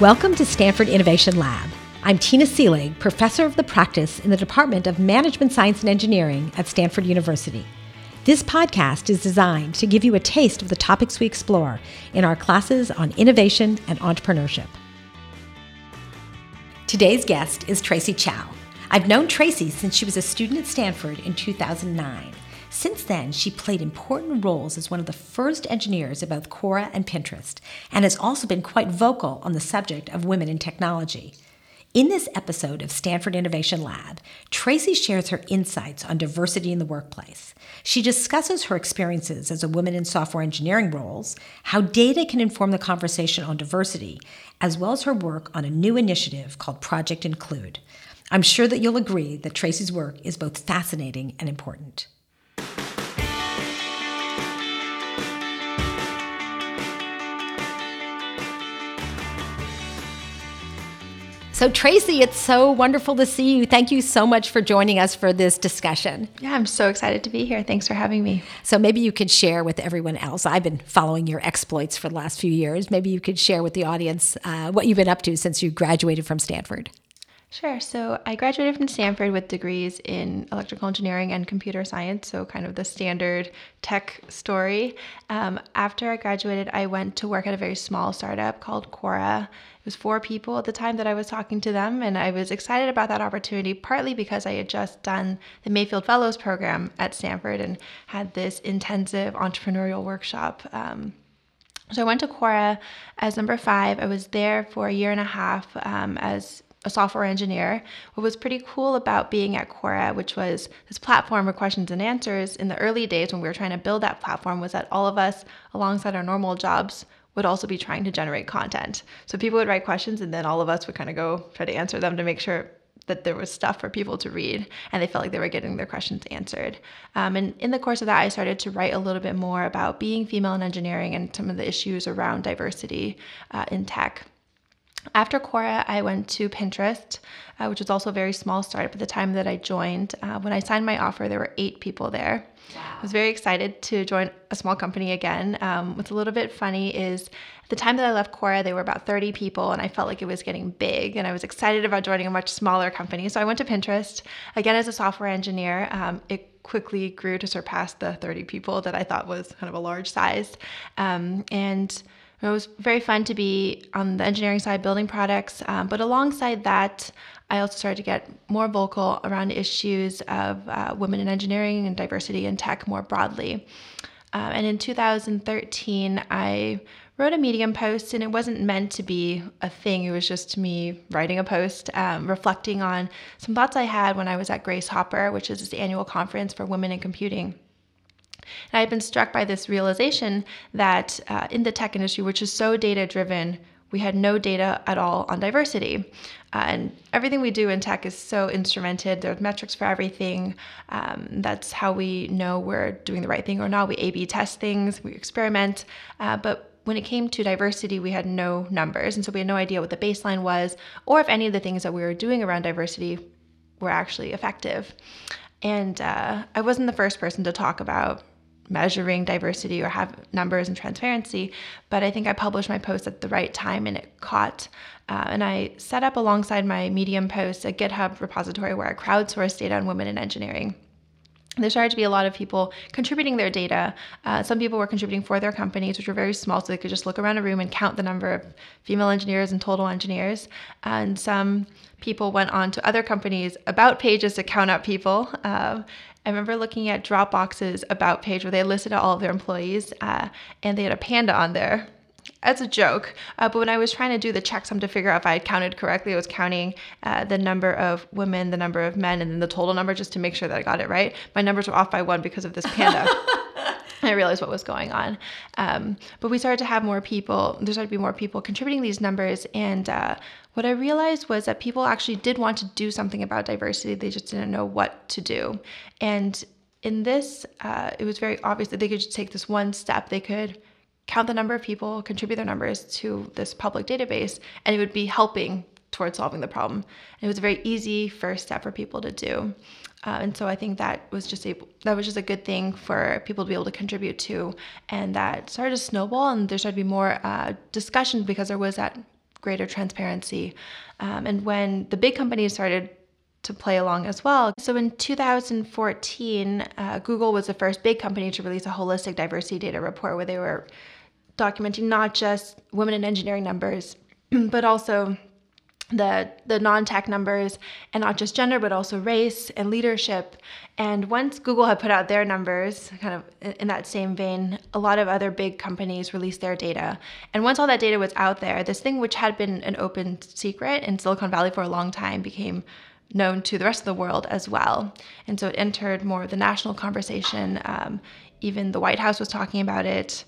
Welcome to Stanford Innovation Lab. I'm Tina Seelig, professor of the practice in the Department of Management Science and Engineering at Stanford University. This podcast is designed to give you a taste of the topics we explore in our classes on innovation and entrepreneurship. Today's guest is Tracy Chou. I've known Tracy since she was a student at Stanford in 2009. Since then, she played important roles as one of the first engineers at both Quora and Pinterest, and has also been quite vocal on the subject of women in technology. In this episode of Stanford Innovation Lab, Tracy shares her insights on diversity in the workplace. She discusses her experiences as a woman in software engineering roles, how data can inform the conversation on diversity, as well as her work on a new initiative called Project Include. I'm sure that you'll agree that Tracy's work is both fascinating and important. So, Tracy, it's so wonderful to see you. Thank you so much for joining us for this discussion. Yeah, I'm so excited to be here. Thanks for having me. So, maybe you could share with everyone else. I've been following your exploits for the last few years. Maybe you could share with the audience uh, what you've been up to since you graduated from Stanford. Sure. So I graduated from Stanford with degrees in electrical engineering and computer science, so kind of the standard tech story. Um, after I graduated, I went to work at a very small startup called Quora. It was four people at the time that I was talking to them, and I was excited about that opportunity, partly because I had just done the Mayfield Fellows program at Stanford and had this intensive entrepreneurial workshop. Um, so I went to Quora as number five. I was there for a year and a half um, as a software engineer. What was pretty cool about being at Quora, which was this platform for questions and answers in the early days when we were trying to build that platform, was that all of us, alongside our normal jobs, would also be trying to generate content. So people would write questions and then all of us would kind of go try to answer them to make sure that there was stuff for people to read and they felt like they were getting their questions answered. Um, and in the course of that, I started to write a little bit more about being female in engineering and some of the issues around diversity uh, in tech. After Quora, I went to Pinterest, uh, which was also a very small startup at the time that I joined. Uh, when I signed my offer, there were eight people there. Wow. I was very excited to join a small company again. Um, what's a little bit funny is at the time that I left Quora, they were about 30 people, and I felt like it was getting big, and I was excited about joining a much smaller company. So I went to Pinterest again as a software engineer. Um, it quickly grew to surpass the 30 people that I thought was kind of a large size. Um, and it was very fun to be on the engineering side building products, um, but alongside that, I also started to get more vocal around issues of uh, women in engineering and diversity in tech more broadly. Uh, and in 2013, I wrote a Medium post, and it wasn't meant to be a thing. It was just me writing a post, um, reflecting on some thoughts I had when I was at Grace Hopper, which is this annual conference for women in computing. And I had been struck by this realization that uh, in the tech industry, which is so data driven, we had no data at all on diversity. Uh, and everything we do in tech is so instrumented. There's metrics for everything. Um, that's how we know we're doing the right thing or not. We A B test things, we experiment. Uh, but when it came to diversity, we had no numbers. And so we had no idea what the baseline was or if any of the things that we were doing around diversity were actually effective. And uh, I wasn't the first person to talk about measuring diversity or have numbers and transparency, but I think I published my post at the right time and it caught. Uh, and I set up alongside my Medium post a GitHub repository where I crowdsourced data on women in engineering there started to be a lot of people contributing their data. Uh, some people were contributing for their companies, which were very small, so they could just look around a room and count the number of female engineers and total engineers. And some people went on to other companies' about pages to count out people. Uh, I remember looking at Dropbox's about page where they listed all of their employees, uh, and they had a panda on there as a joke. Uh, but when I was trying to do the checksum to figure out if I had counted correctly, I was counting uh, the number of women, the number of men, and then the total number just to make sure that I got it right. My numbers were off by one because of this panda. I realized what was going on. Um, but we started to have more people, there started to be more people contributing these numbers. And uh, what I realized was that people actually did want to do something about diversity, they just didn't know what to do. And in this, uh, it was very obvious that they could just take this one step. They could count the number of people, contribute their numbers to this public database, and it would be helping towards solving the problem. And it was a very easy first step for people to do. Uh, and so I think that was just a that was just a good thing for people to be able to contribute to, and that started to snowball, and there started to be more uh, discussion because there was that greater transparency. Um, and when the big companies started to play along as well. So in 2014, uh, Google was the first big company to release a holistic diversity data report where they were documenting not just women in engineering numbers, but also the the non-tech numbers and not just gender but also race and leadership. And once google had put out their numbers kind of in that same vein a lot of other big companies released their data. And once all that data was out there this thing which had been an open secret in silicon valley for a long time became known to the rest of the world as well. And so it entered more of the national conversation. Um, even the white house was talking about it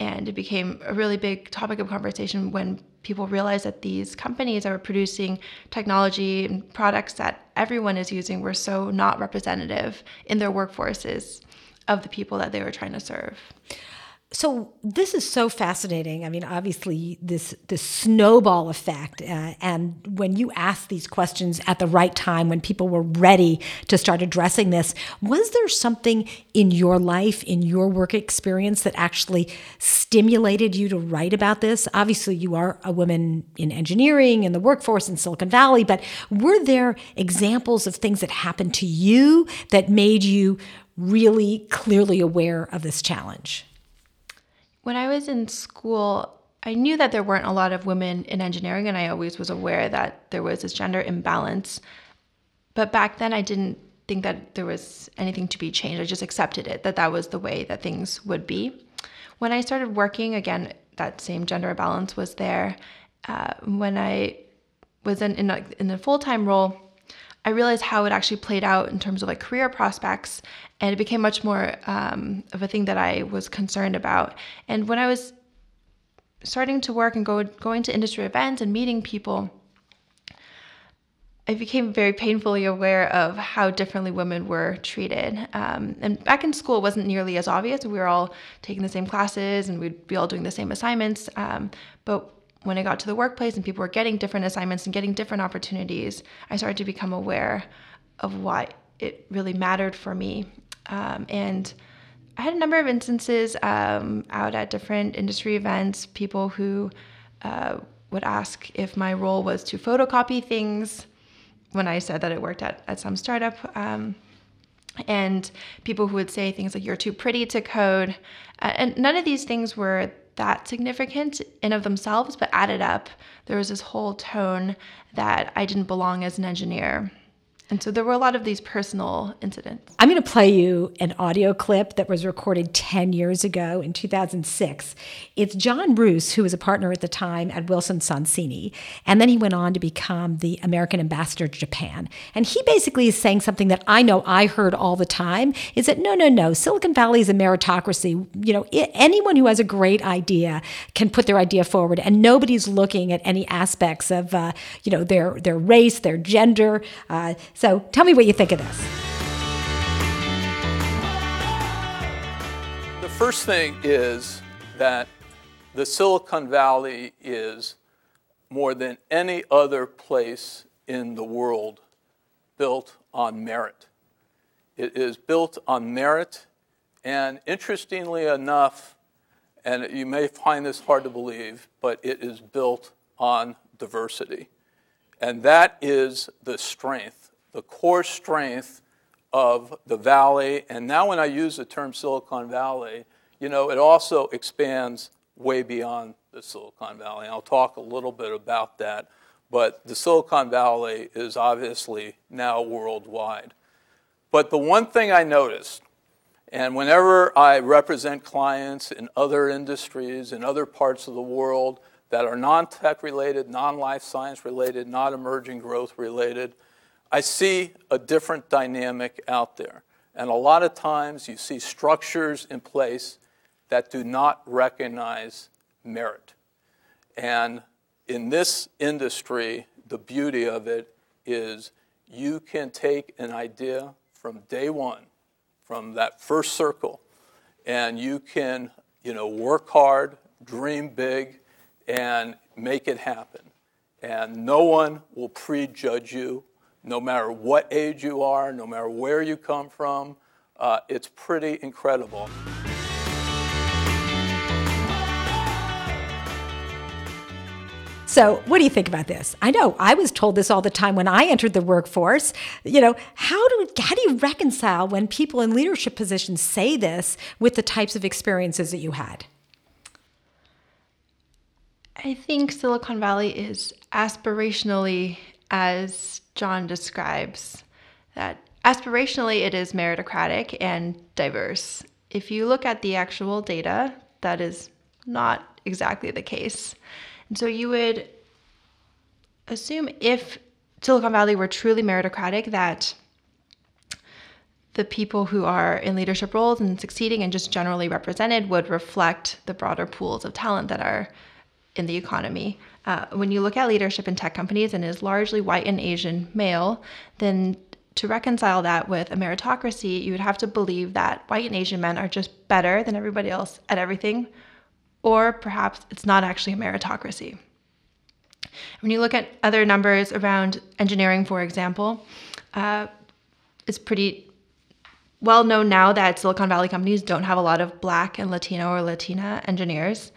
and it became a really big topic of conversation when people realized that these companies that were producing technology and products that everyone is using were so not representative in their workforces of the people that they were trying to serve so this is so fascinating. I mean, obviously, this this snowball effect, uh, and when you asked these questions at the right time, when people were ready to start addressing this, was there something in your life, in your work experience, that actually stimulated you to write about this? Obviously, you are a woman in engineering in the workforce in Silicon Valley, but were there examples of things that happened to you that made you really clearly aware of this challenge? When I was in school, I knew that there weren't a lot of women in engineering, and I always was aware that there was this gender imbalance. But back then, I didn't think that there was anything to be changed. I just accepted it, that that was the way that things would be. When I started working, again, that same gender imbalance was there. Uh, when I was in, in, a, in a full time role, I realized how it actually played out in terms of like career prospects, and it became much more um, of a thing that I was concerned about. And when I was starting to work and go, going to industry events and meeting people, I became very painfully aware of how differently women were treated. Um, and back in school, it wasn't nearly as obvious. We were all taking the same classes and we'd be all doing the same assignments. Um, but when I got to the workplace and people were getting different assignments and getting different opportunities, I started to become aware of why it really mattered for me. Um, and I had a number of instances um, out at different industry events, people who uh, would ask if my role was to photocopy things when I said that I worked at, at some startup. Um, and people who would say things like, you're too pretty to code. Uh, and none of these things were that significant in of themselves, but added up, there was this whole tone that I didn't belong as an engineer. And so there were a lot of these personal incidents. I'm going to play you an audio clip that was recorded 10 years ago in 2006. It's John Roos, who was a partner at the time at Wilson Sonsini, and then he went on to become the American ambassador to Japan. And he basically is saying something that I know I heard all the time is that no, no, no, Silicon Valley is a meritocracy. You know, anyone who has a great idea can put their idea forward, and nobody's looking at any aspects of, uh, you know, their, their race, their gender. Uh, so tell me what you think of this. The first thing is that the Silicon Valley is more than any other place in the world built on merit. It is built on merit, and interestingly enough, and you may find this hard to believe, but it is built on diversity. And that is the strength the core strength of the valley. And now, when I use the term Silicon Valley, you know, it also expands way beyond the Silicon Valley. I'll talk a little bit about that. But the Silicon Valley is obviously now worldwide. But the one thing I noticed, and whenever I represent clients in other industries, in other parts of the world that are non tech related, non life science related, not emerging growth related, I see a different dynamic out there. And a lot of times you see structures in place that do not recognize merit. And in this industry, the beauty of it is you can take an idea from day one, from that first circle, and you can, you know, work hard, dream big, and make it happen. And no one will prejudge you no matter what age you are, no matter where you come from. Uh, it's pretty incredible. So, what do you think about this? I know I was told this all the time when I entered the workforce. You know, how do how do you reconcile when people in leadership positions say this with the types of experiences that you had? I think Silicon Valley is aspirationally as John describes that aspirationally it is meritocratic and diverse. If you look at the actual data, that is not exactly the case. And so you would assume if Silicon Valley were truly meritocratic, that the people who are in leadership roles and succeeding and just generally represented would reflect the broader pools of talent that are in the economy. Uh, when you look at leadership in tech companies and is largely white and Asian male, then to reconcile that with a meritocracy, you would have to believe that white and Asian men are just better than everybody else at everything, or perhaps it's not actually a meritocracy. When you look at other numbers around engineering, for example, uh, it's pretty well known now that Silicon Valley companies don't have a lot of Black and Latino or Latina engineers.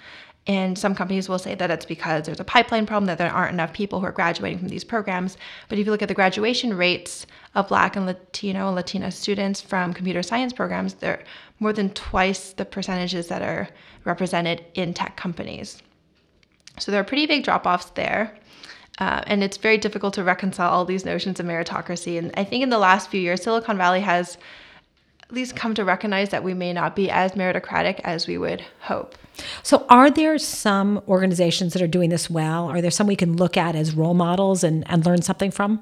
And some companies will say that it's because there's a pipeline problem, that there aren't enough people who are graduating from these programs. But if you look at the graduation rates of Black and Latino and Latina students from computer science programs, they're more than twice the percentages that are represented in tech companies. So there are pretty big drop offs there. Uh, and it's very difficult to reconcile all these notions of meritocracy. And I think in the last few years, Silicon Valley has least come to recognize that we may not be as meritocratic as we would hope. So, are there some organizations that are doing this well? Are there some we can look at as role models and, and learn something from?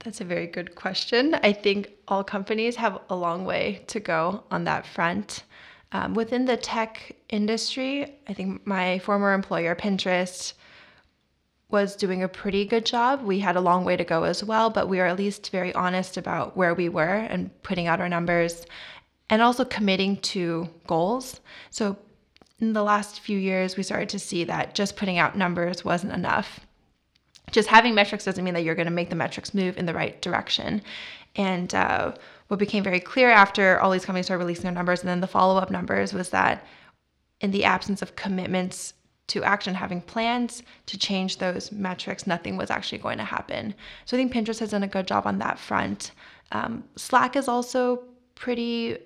That's a very good question. I think all companies have a long way to go on that front. Um, within the tech industry, I think my former employer, Pinterest, was doing a pretty good job. We had a long way to go as well, but we were at least very honest about where we were and putting out our numbers and also committing to goals. So in the last few years, we started to see that just putting out numbers wasn't enough. Just having metrics doesn't mean that you're going to make the metrics move in the right direction. And uh, what became very clear after all these companies started releasing their numbers and then the follow up numbers was that in the absence of commitments to action, having plans to change those metrics, nothing was actually going to happen. So I think Pinterest has done a good job on that front. Um, Slack is also pretty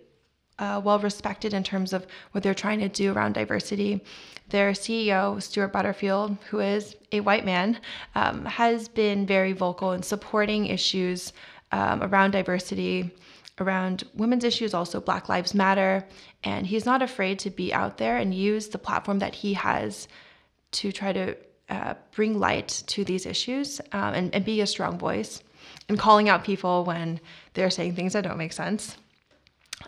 uh, well respected in terms of what they're trying to do around diversity. Their CEO, Stuart Butterfield, who is a white man, um, has been very vocal in supporting issues um, around diversity, around women's issues, also Black Lives Matter. And he's not afraid to be out there and use the platform that he has to try to uh, bring light to these issues um, and, and be a strong voice and calling out people when they're saying things that don't make sense.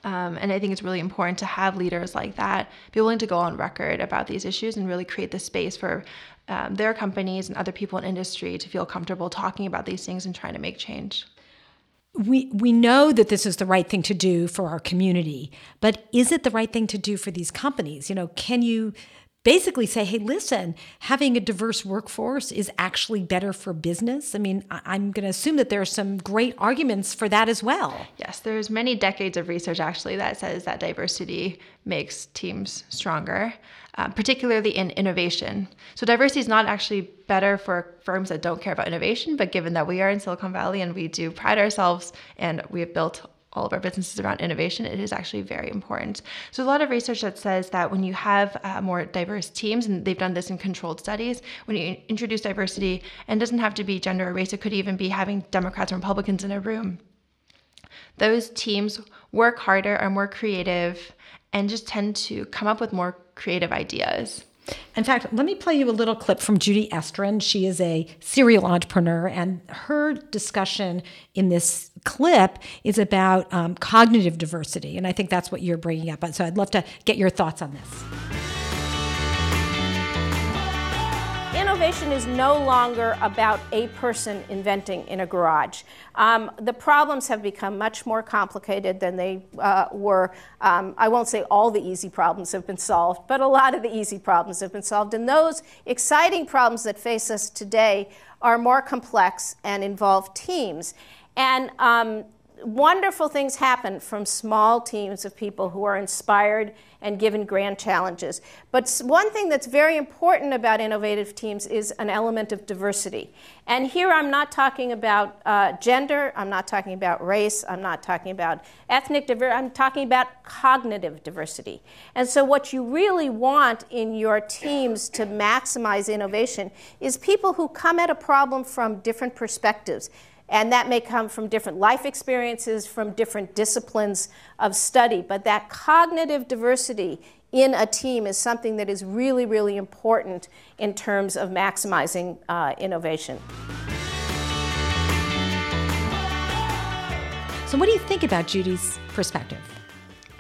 Um, and I think it's really important to have leaders like that be willing to go on record about these issues and really create the space for um, their companies and other people in industry to feel comfortable talking about these things and trying to make change. We we know that this is the right thing to do for our community, but is it the right thing to do for these companies? You know, can you basically say, hey, listen, having a diverse workforce is actually better for business. I mean, I'm going to assume that there are some great arguments for that as well. Yes, there's many decades of research actually that says that diversity makes teams stronger, uh, particularly in innovation. So diversity is not actually better for firms that don't care about innovation, but given that we are in Silicon Valley and we do pride ourselves and we have built all of our businesses around innovation, it is actually very important. So, a lot of research that says that when you have uh, more diverse teams, and they've done this in controlled studies, when you introduce diversity, and doesn't have to be gender or race, it could even be having Democrats and Republicans in a room. Those teams work harder, are more creative, and just tend to come up with more creative ideas. In fact, let me play you a little clip from Judy Estrin. She is a serial entrepreneur, and her discussion in this clip is about um, cognitive diversity. And I think that's what you're bringing up. So I'd love to get your thoughts on this. innovation is no longer about a person inventing in a garage. Um, the problems have become much more complicated than they uh, were. Um, I won't say all the easy problems have been solved, but a lot of the easy problems have been solved. And those exciting problems that face us today are more complex and involve teams. And um, wonderful things happen from small teams of people who are inspired and given grand challenges. But one thing that's very important about innovative teams is an element of diversity. And here I'm not talking about uh, gender, I'm not talking about race, I'm not talking about ethnic diversity, I'm talking about cognitive diversity. And so, what you really want in your teams to maximize innovation is people who come at a problem from different perspectives. And that may come from different life experiences, from different disciplines of study. But that cognitive diversity in a team is something that is really, really important in terms of maximizing uh, innovation. So, what do you think about Judy's perspective?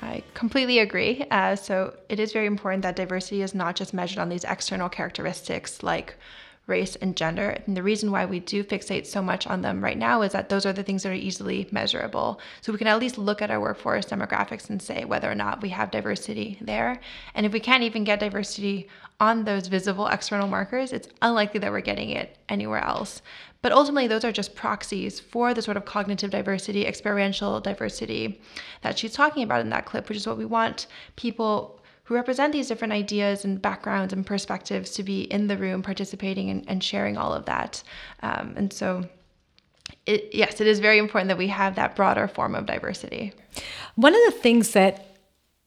I completely agree. Uh, so, it is very important that diversity is not just measured on these external characteristics like race, and gender. And the reason why we do fixate so much on them right now is that those are the things that are easily measurable. So we can at least look at our workforce demographics and say whether or not we have diversity there. And if we can't even get diversity on those visible external markers, it's unlikely that we're getting it anywhere else. But ultimately, those are just proxies for the sort of cognitive diversity, experiential diversity that she's talking about in that clip, which is what we want people who represent these different ideas and backgrounds and perspectives to be in the room participating and, and sharing all of that. Um, and so, it, yes, it is very important that we have that broader form of diversity. One of the things that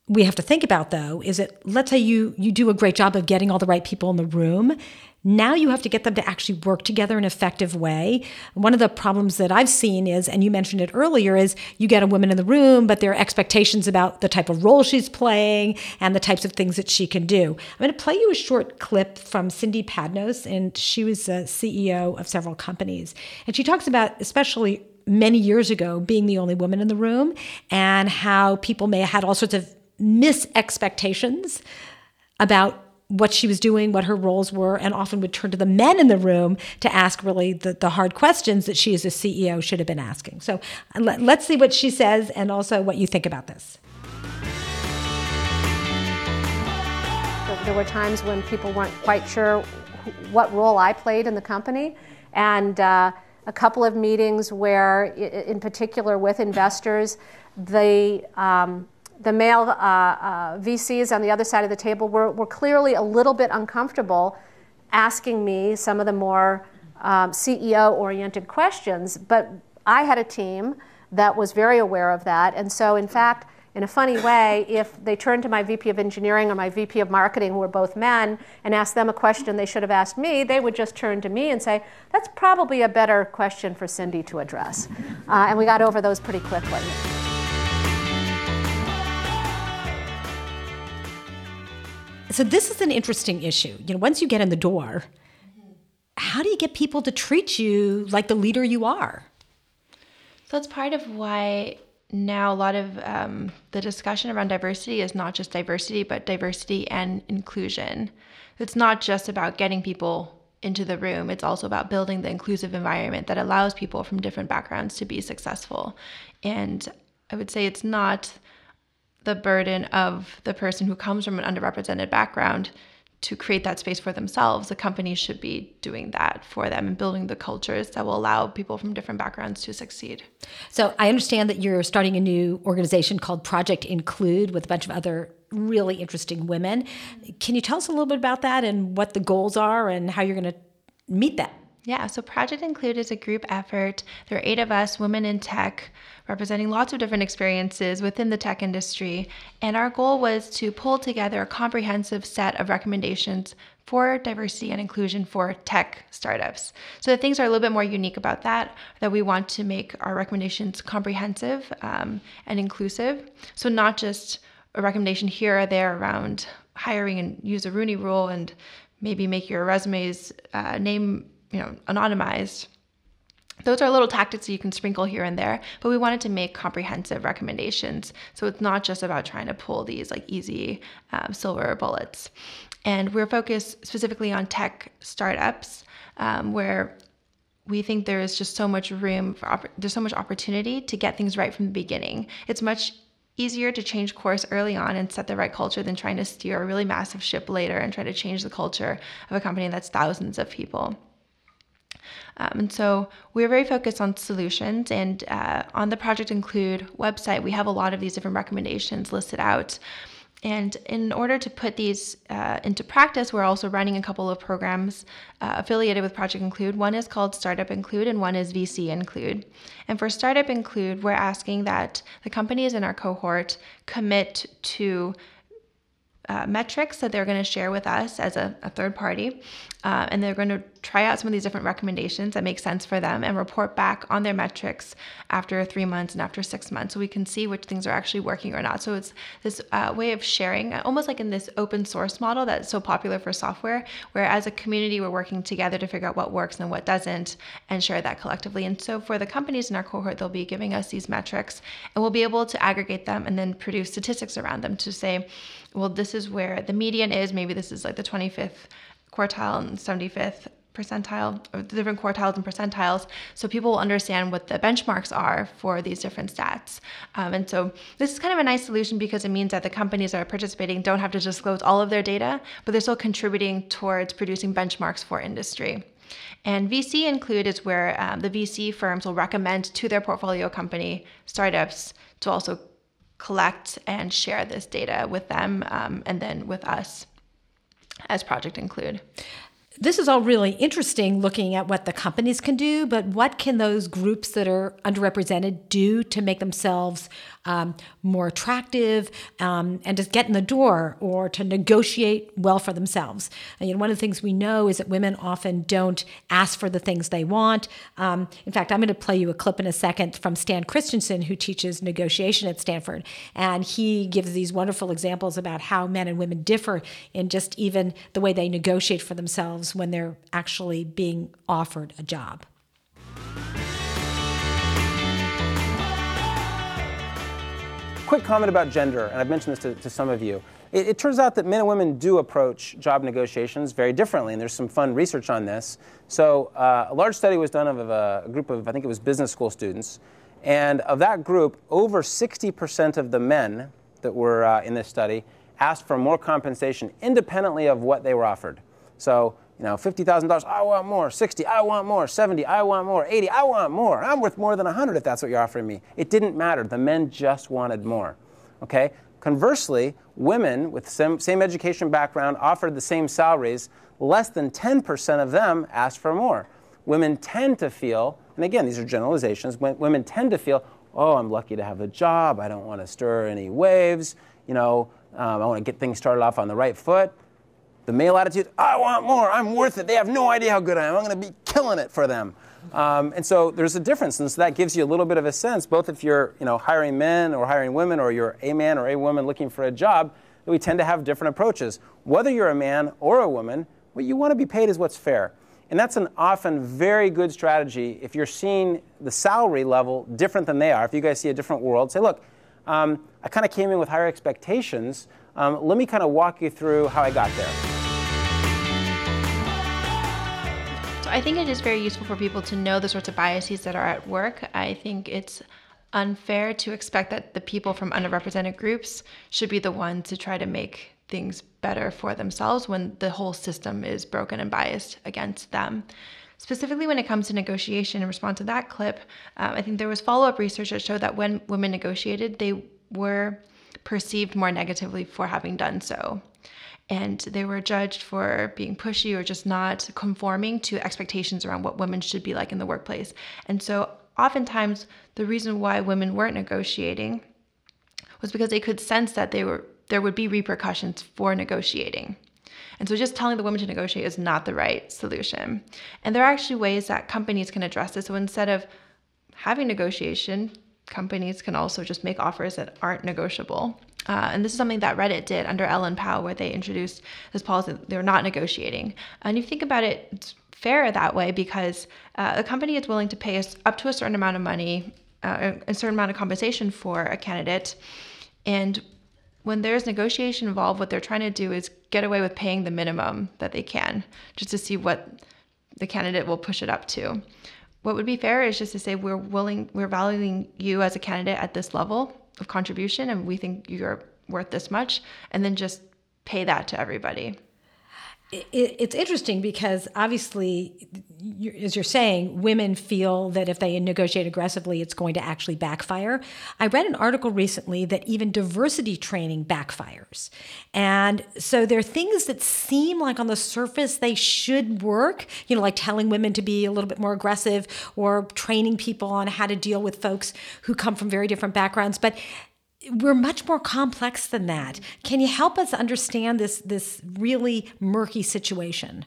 we have to think about though is that let's say you you do a great job of getting all the right people in the room now you have to get them to actually work together in an effective way. One of the problems that I've seen is, and you mentioned it earlier, is you get a woman in the room, but there are expectations about the type of role she's playing and the types of things that she can do. I'm going to play you a short clip from Cindy Padnos, and she was a CEO of several companies. And she talks about, especially many years ago, being the only woman in the room and how people may have had all sorts of mis-expectations about what she was doing, what her roles were, and often would turn to the men in the room to ask really the, the hard questions that she as a CEO should have been asking. So let, let's see what she says and also what you think about this. There were times when people weren't quite sure what role I played in the company, and uh, a couple of meetings where, in particular with investors, the um, the male uh, uh, VCs on the other side of the table were, were clearly a little bit uncomfortable asking me some of the more um, CEO oriented questions. But I had a team that was very aware of that. And so, in fact, in a funny way, if they turned to my VP of engineering or my VP of marketing, who were both men, and asked them a question they should have asked me, they would just turn to me and say, That's probably a better question for Cindy to address. Uh, and we got over those pretty quickly. So this is an interesting issue. You know, once you get in the door, how do you get people to treat you like the leader you are? So that's part of why now a lot of um, the discussion around diversity is not just diversity, but diversity and inclusion. It's not just about getting people into the room, it's also about building the inclusive environment that allows people from different backgrounds to be successful. And I would say it's not the burden of the person who comes from an underrepresented background to create that space for themselves. The company should be doing that for them and building the cultures that will allow people from different backgrounds to succeed. So I understand that you're starting a new organization called Project Include with a bunch of other really interesting women. Can you tell us a little bit about that and what the goals are and how you're going to meet that? Yeah, so Project Include is a group effort. There are eight of us, women in tech, representing lots of different experiences within the tech industry. And our goal was to pull together a comprehensive set of recommendations for diversity and inclusion for tech startups. So the things are a little bit more unique about that, that we want to make our recommendations comprehensive um, and inclusive. So not just a recommendation here or there around hiring and use a Rooney rule and maybe make your resumes uh, name you know, anonymized. Those are little tactics that you can sprinkle here and there, but we wanted to make comprehensive recommendations. So it's not just about trying to pull these like easy um, silver bullets. And we're focused specifically on tech startups um, where we think there is just so much room for there's so much opportunity to get things right from the beginning. It's much easier to change course early on and set the right culture than trying to steer a really massive ship later and try to change the culture of a company that's thousands of people. Um, and so we're very focused on solutions. And uh, on the Project Include website, we have a lot of these different recommendations listed out. And in order to put these uh, into practice, we're also running a couple of programs uh, affiliated with Project Include. One is called Startup Include, and one is VC Include. And for Startup Include, we're asking that the companies in our cohort commit to uh, metrics that they're going to share with us as a, a third party. Uh, and they're going to try out some of these different recommendations that make sense for them and report back on their metrics after three months and after six months so we can see which things are actually working or not. So it's this uh, way of sharing, almost like in this open source model that's so popular for software, where as a community we're working together to figure out what works and what doesn't and share that collectively. And so for the companies in our cohort, they'll be giving us these metrics and we'll be able to aggregate them and then produce statistics around them to say, well, this is where the median is. Maybe this is like the 25th quartile and 75th percentile or the different quartiles and percentiles so people will understand what the benchmarks are for these different stats. Um, and so this is kind of a nice solution because it means that the companies that are participating don't have to disclose all of their data but they're still contributing towards producing benchmarks for industry. And VC include is where um, the VC firms will recommend to their portfolio company startups to also collect and share this data with them um, and then with us as Project Include. This is all really interesting looking at what the companies can do, but what can those groups that are underrepresented do to make themselves um, more attractive um, and to get in the door or to negotiate well for themselves. And, you know, one of the things we know is that women often don't ask for the things they want. Um, in fact, I'm going to play you a clip in a second from Stan Christensen, who teaches negotiation at Stanford. And he gives these wonderful examples about how men and women differ in just even the way they negotiate for themselves when they're actually being offered a job. Quick comment about gender, and I've mentioned this to, to some of you. It, it, turns out that men and women do approach job negotiations very differently, and there's some fun research on this. So, uh, a large study was done of a, a group of, I think it was business school students, and of that group, over 60% of the men that were uh, in this study asked for more compensation independently of what they were offered. So, you know, $50,000, I want more. 60, I want more. 70, I want more. 80, I want more. I'm worth more than 100 if that's what you're offering me. It didn't matter. The men just wanted more. Okay? Conversely, women with same, same education background offered the same salaries. Less than 10% of them asked for more. Women tend to feel, and again, these are generalizations, women tend to feel, oh, I'm lucky to have a job. I don't want to stir any waves. You know, um, I want to get things started off on the right foot. The male attitude, I want more, I'm worth it. They have no idea how good I am. I'm going to be killing it for them. Um, and so there's a difference, and so that gives you a little bit of a sense, both if you're you know, hiring men or hiring women, or you're a man or a woman looking for a job, that we tend to have different approaches. Whether you're a man or a woman, what you want to be paid is what's fair. And that's an often very good strategy if you're seeing the salary level different than they are. If you guys see a different world, say, look, um, I kind of came in with higher expectations. Um, let me kind of walk you through how I got there. I think it is very useful for people to know the sorts of biases that are at work. I think it's unfair to expect that the people from underrepresented groups should be the ones to try to make things better for themselves when the whole system is broken and biased against them. Specifically, when it comes to negotiation, in response to that clip, um, I think there was follow up research that showed that when women negotiated, they were perceived more negatively for having done so and they were judged for being pushy or just not conforming to expectations around what women should be like in the workplace. And so, oftentimes, the reason why women weren't negotiating was because they could sense that they were there would be repercussions for negotiating. And so just telling the women to negotiate is not the right solution. And there are actually ways that companies can address this. So instead of having negotiation, companies can also just make offers that aren't negotiable. Uh, and this is something that Reddit did under Ellen Pao, where they introduced this policy they were not negotiating. And you think about it, it's fair that way because uh, a company is willing to pay us up to a certain amount of money, uh, a certain amount of compensation for a candidate. And when there's negotiation involved, what they're trying to do is get away with paying the minimum that they can, just to see what the candidate will push it up to. What would be fair is just to say we're willing, we're valuing you as a candidate at this level of contribution and we think you're worth this much and then just pay that to everybody it's interesting because obviously, as you're saying, women feel that if they negotiate aggressively, it's going to actually backfire. I read an article recently that even diversity training backfires. And so there are things that seem like on the surface they should work, you know, like telling women to be a little bit more aggressive or training people on how to deal with folks who come from very different backgrounds. But we're much more complex than that. Can you help us understand this this really murky situation?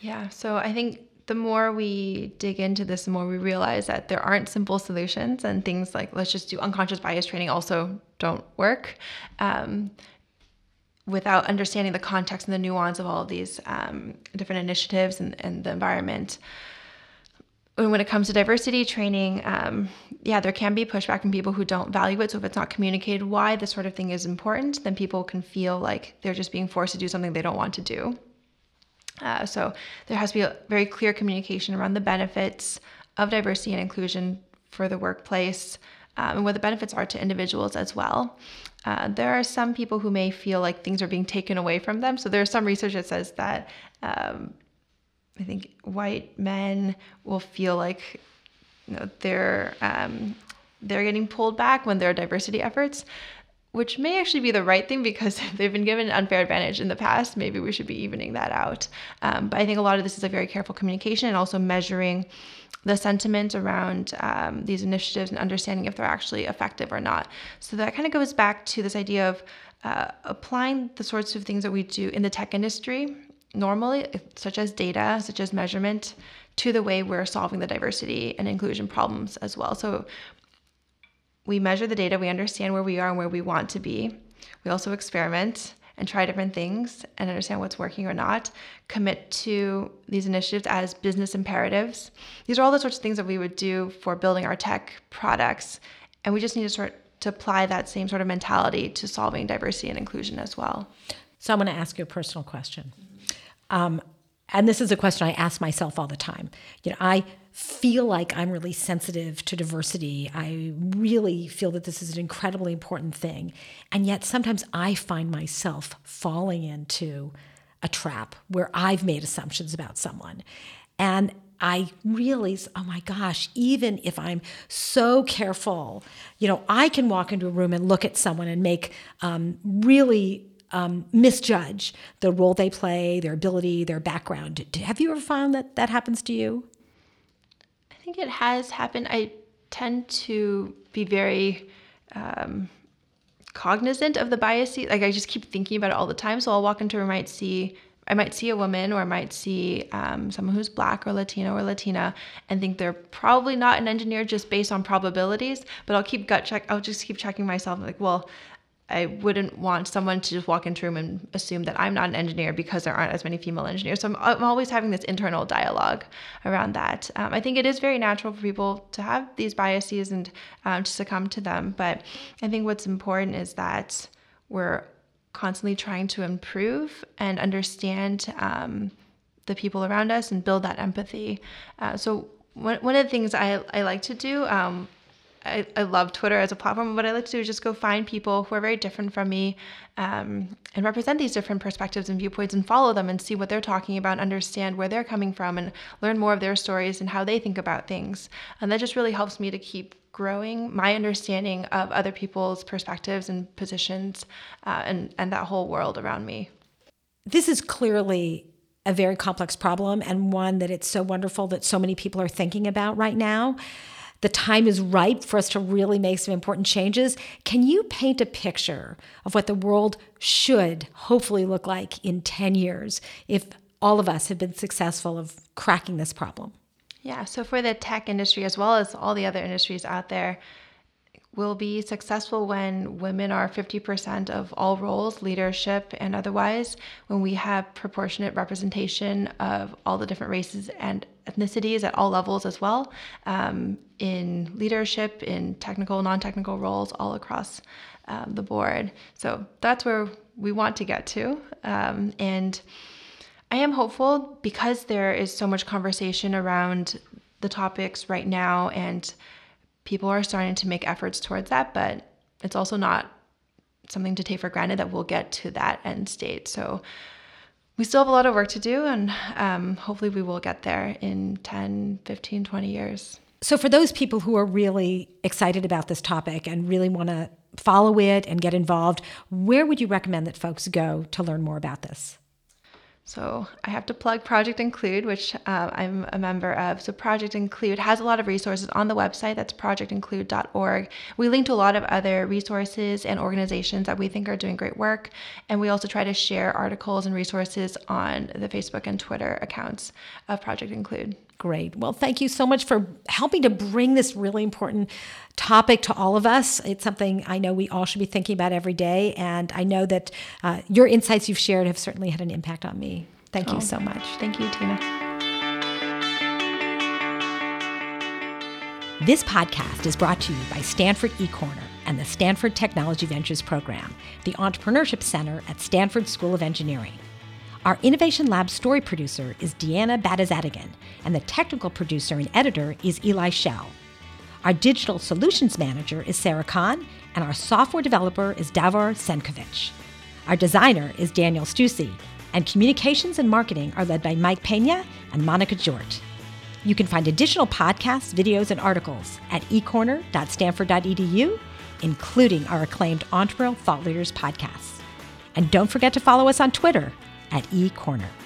Yeah, so I think the more we dig into this, the more we realize that there aren't simple solutions, and things like let's just do unconscious bias training also don't work. Um, without understanding the context and the nuance of all of these um, different initiatives and, and the environment when it comes to diversity training, um, yeah, there can be pushback from people who don't value it. So if it's not communicated why this sort of thing is important, then people can feel like they're just being forced to do something they don't want to do. Uh, so there has to be a very clear communication around the benefits of diversity and inclusion for the workplace um, and what the benefits are to individuals as well. Uh, there are some people who may feel like things are being taken away from them. So there's some research that says that um, I think white men will feel like you know they're um, they're getting pulled back when there are diversity efforts, which may actually be the right thing because they've been given an unfair advantage in the past. Maybe we should be evening that out. Um, but I think a lot of this is a very careful communication and also measuring the sentiment around um, these initiatives and understanding if they're actually effective or not. So that kind of goes back to this idea of uh, applying the sorts of things that we do in the tech industry normally, such as data, such as measurement, to the way we're solving the diversity and inclusion problems as well. So we measure the data, we understand where we are and where we want to be. We also experiment and try different things and understand what's working or not. Commit to these initiatives as business imperatives. These are all the sorts of things that we would do for building our tech products. And we just need to sort to apply that same sort of mentality to solving diversity and inclusion as well. So I'm going to ask you a personal question. Um, and this is a question I ask myself all the time. You know, I feel like I'm really sensitive to diversity. I really feel that this is an incredibly important thing. And yet sometimes I find myself falling into a trap where I've made assumptions about someone. And I realize, oh my gosh, even if I'm so careful, you know, I can walk into a room and look at someone and make um, really um, misjudge the role they play, their ability, their background. Have you ever found that that happens to you? I think it has happened. I tend to be very um, cognizant of the biases. Like I just keep thinking about it all the time. So I'll walk into a room, I might see I might see a woman or I might see um, someone who's black or Latino or Latina and think they're probably not an engineer just based on probabilities, but I'll keep gut check. I'll just keep checking myself like, well, I wouldn't want someone to just walk into a room and assume that I'm not an engineer because there aren't as many female engineers. So I'm, I'm always having this internal dialogue around that. Um, I think it is very natural for people to have these biases and um, to succumb to them. But I think what's important is that we're constantly trying to improve and understand um, the people around us and build that empathy. Uh, so one, of the things I, I like to do um, I, I love Twitter as a platform. What I like to do is just go find people who are very different from me um, and represent these different perspectives and viewpoints and follow them and see what they're talking about, understand where they're coming from, and learn more of their stories and how they think about things. And that just really helps me to keep growing my understanding of other people's perspectives and positions uh, and, and that whole world around me. This is clearly a very complex problem and one that it's so wonderful that so many people are thinking about right now the time is ripe for us to really make some important changes. Can you paint a picture of what the world should hopefully look like in 10 years if all of us have been successful of cracking this problem? Yeah, so for the tech industry as well as all the other industries out there, will be successful when women are 50% of all roles, leadership and otherwise, when we have proportionate representation of all the different races and ethnicities at all levels as well, um, in leadership, in technical, non technical roles, all across um, the board. So that's where we want to get to. Um, and I am hopeful because there is so much conversation around the topics right now and people are starting to make efforts towards that, but it's also not something to take for granted that we'll get to that end state. So we still have a lot of work to do, and um, hopefully we will get there in 10, 15, 20 years. So, for those people who are really excited about this topic and really want to follow it and get involved, where would you recommend that folks go to learn more about this? So I have to plug Project Include, which uh, I'm a member of. So Project Include has a lot of resources on the website. That's projectinclude.org. We link to a lot of other resources and organizations that we think are doing great work, and we also try to share articles and resources on the Facebook and Twitter accounts of Project Include. Great. Well, thank you so much for helping to bring this really important topic to all of us. It's something I know we all should be thinking about every day. And I know that uh, your insights you've shared have certainly had an impact on me. Thank oh, you so much. Thank you, Tina. This podcast is brought to you by Stanford eCorner and the Stanford Technology Ventures Program, the Entrepreneurship Center at Stanford School of Engineering. Our Innovation Lab story producer is Deanna Badizadegan, and the technical producer and editor is Eli Shell. Our digital solutions manager is Sarah Kahn, and our software developer is Davor Senkovic. Our designer is Daniel Stussy, and communications and marketing are led by Mike Pena and Monica Jort. You can find additional podcasts, videos, and articles at ecorner.stanford.edu, including our acclaimed Entrepreneurial Thought Leaders podcasts. And don't forget to follow us on Twitter at eCorner.